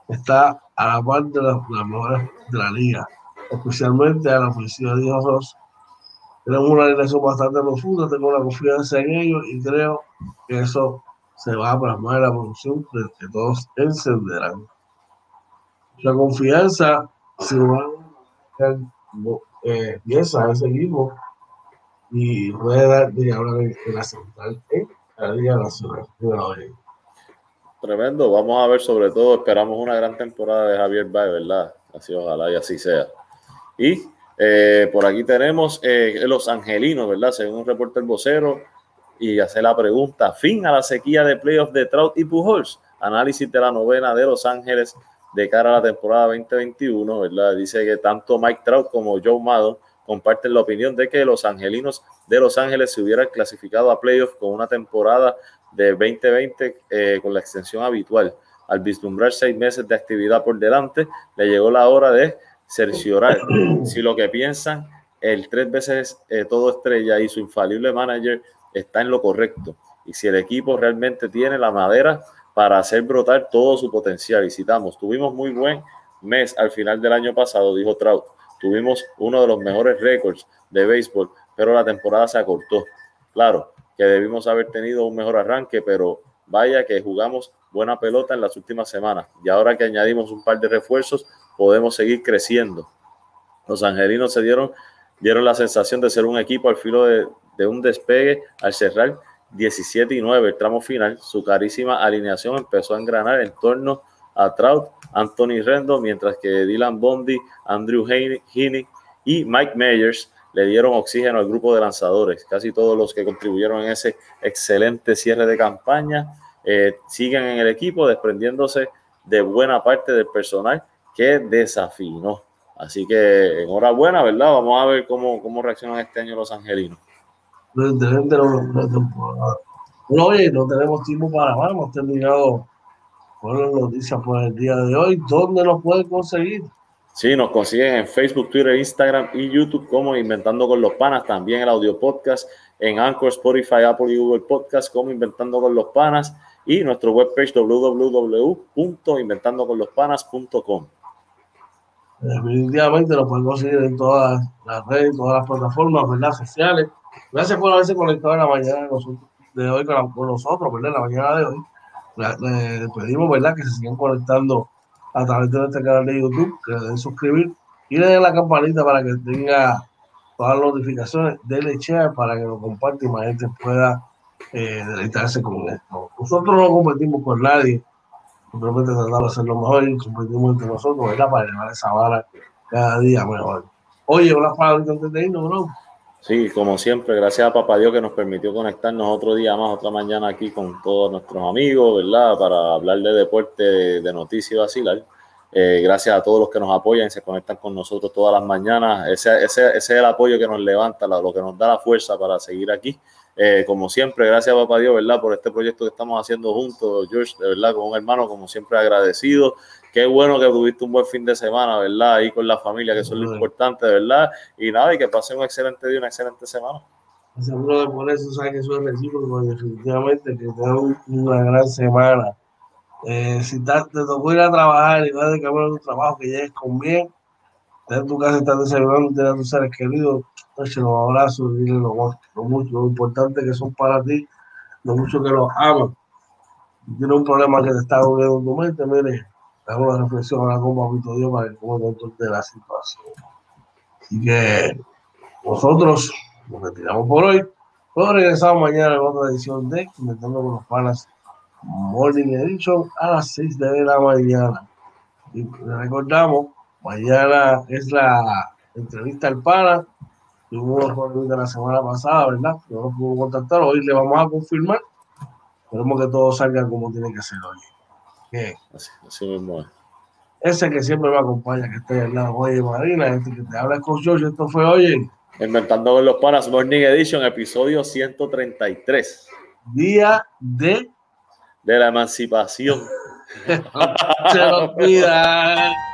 [SPEAKER 1] está a la par de las, mejores de la liga, especialmente a la ofensiva de Dios Tenemos una relación bastante profunda, tengo la confianza en ellos y creo que eso se va a plasmar en la producción que todos encenderán. La confianza se va a eh, piensa ese equipo y puede dar de hablar en, la central en la Liga Nacional.
[SPEAKER 2] Tremendo, vamos a ver sobre todo, esperamos una gran temporada de Javier Bay, ¿verdad? Así ojalá y así sea. Y eh, por aquí tenemos eh, los angelinos, ¿verdad? Según un reporte el vocero, y hace la pregunta, fin a la sequía de playoffs de Trout y Pujols. Análisis de la novena de Los Ángeles de cara a la temporada 2021, ¿verdad? Dice que tanto Mike Trout como Joe Maddon comparten la opinión de que los angelinos de Los Ángeles se hubieran clasificado a playoffs con una temporada de 2020 eh, con la extensión habitual. Al vislumbrar seis meses de actividad por delante, le llegó la hora de cerciorar si lo que piensan el tres veces eh, todo estrella y su infalible manager está en lo correcto y si el equipo realmente tiene la madera para hacer brotar todo su potencial. Y citamos, tuvimos muy buen mes al final del año pasado, dijo Trout. Tuvimos uno de los mejores récords de béisbol, pero la temporada se acortó. Claro que debimos haber tenido un mejor arranque, pero vaya que jugamos buena pelota en las últimas semanas. Y ahora que añadimos un par de refuerzos, podemos seguir creciendo. Los angelinos se dieron, dieron la sensación de ser un equipo al filo de, de un despegue al cerrar 17 y 9, el tramo final, su carísima alineación empezó a engranar en torno a Trout, Anthony Rendo, mientras que Dylan Bondi, Andrew Heaney y Mike Meyers le dieron oxígeno al grupo de lanzadores. Casi todos los que contribuyeron en ese excelente cierre de campaña eh, siguen en el equipo, desprendiéndose de buena parte del personal que desafinó. Así que enhorabuena, ¿verdad? Vamos a ver cómo, cómo reaccionan este año los angelinos
[SPEAKER 1] temporada. No, oye, no tenemos tiempo para más, hemos terminado con las noticias por el día de hoy. ¿Dónde nos pueden conseguir?
[SPEAKER 2] Sí, nos consiguen en Facebook, Twitter, Instagram y YouTube como Inventando con los Panas, también el audio podcast en Anchor, Spotify, Apple y Google Podcast como Inventando con los Panas y nuestro webpage www.inventandoconlospanas.com.
[SPEAKER 1] Definitivamente lo pueden conseguir en todas las redes, todas las plataformas ¿verdad? sociales Gracias por haberse conectado en la mañana de, nosotros, de hoy con, nosotros, ¿verdad? En la mañana de hoy. Le, pedimos, ¿verdad? Que se sigan conectando a través de este canal de YouTube, que le den suscribir y le den la campanita para que tenga todas las notificaciones. Denle share para que lo comparte y más gente pueda eh, deleitarse con esto. Nosotros no competimos con nadie, simplemente tratamos de hacer lo mejor y competimos entre nosotros, ¿verdad? Para llevar esa vara cada día mejor. Oye, una palabra antes de irnos, bro.
[SPEAKER 2] Sí, como siempre, gracias a Papá Dios que nos permitió conectarnos otro día más, otra mañana aquí con todos nuestros amigos, ¿verdad? Para hablar de deporte, de, noticias y vacilar. Eh, gracias a todos los que nos apoyan y se conectan con nosotros todas las mañanas. Ese, ese, es el apoyo que nos levanta, lo que nos da la fuerza para seguir aquí. Eh, como siempre, gracias Papá Dios, ¿verdad? Por este proyecto que estamos haciendo juntos, George, de verdad, con un hermano, como siempre, agradecido qué bueno que tuviste un buen fin de semana, ¿verdad? Ahí con la familia, que eso es lo importante, ¿verdad? Y nada, y que pasen un excelente día, una excelente semana.
[SPEAKER 1] Seguro de por eso, sabes que eso es recíproco, definitivamente, que tengan una gran semana. Eh, si te, tocó ir a trabajar y vas de camino a tu trabajo, que llegues con bien, en tu casa, estás desayunando, a tus seres queridos, eche los abrazos, dile lo, lo mucho, lo importante que son para ti, lo mucho que los aman. Si tienes un problema que te está agobiando tu mente, mire, hago una reflexión ahora con Papito Dios para que como control de la situación. Así que nosotros nos retiramos por hoy. Luego regresamos mañana en otra edición de Inventando con los Panas Morning Edition a las 6 de la mañana. Y recordamos, mañana es la entrevista al pana. Tuvimos una la semana pasada, ¿verdad? No nos pudo contactar. Hoy le vamos a confirmar. Esperemos que todo salga como tiene que ser hoy. Así, mismo Ese que siempre me acompaña, que estoy al lado, oye Marina, este que te habla con George, esto fue oye.
[SPEAKER 2] Inventando con los panas, Morning Edition, episodio 133.
[SPEAKER 1] Día de
[SPEAKER 2] de la emancipación.
[SPEAKER 1] Se lo cuida.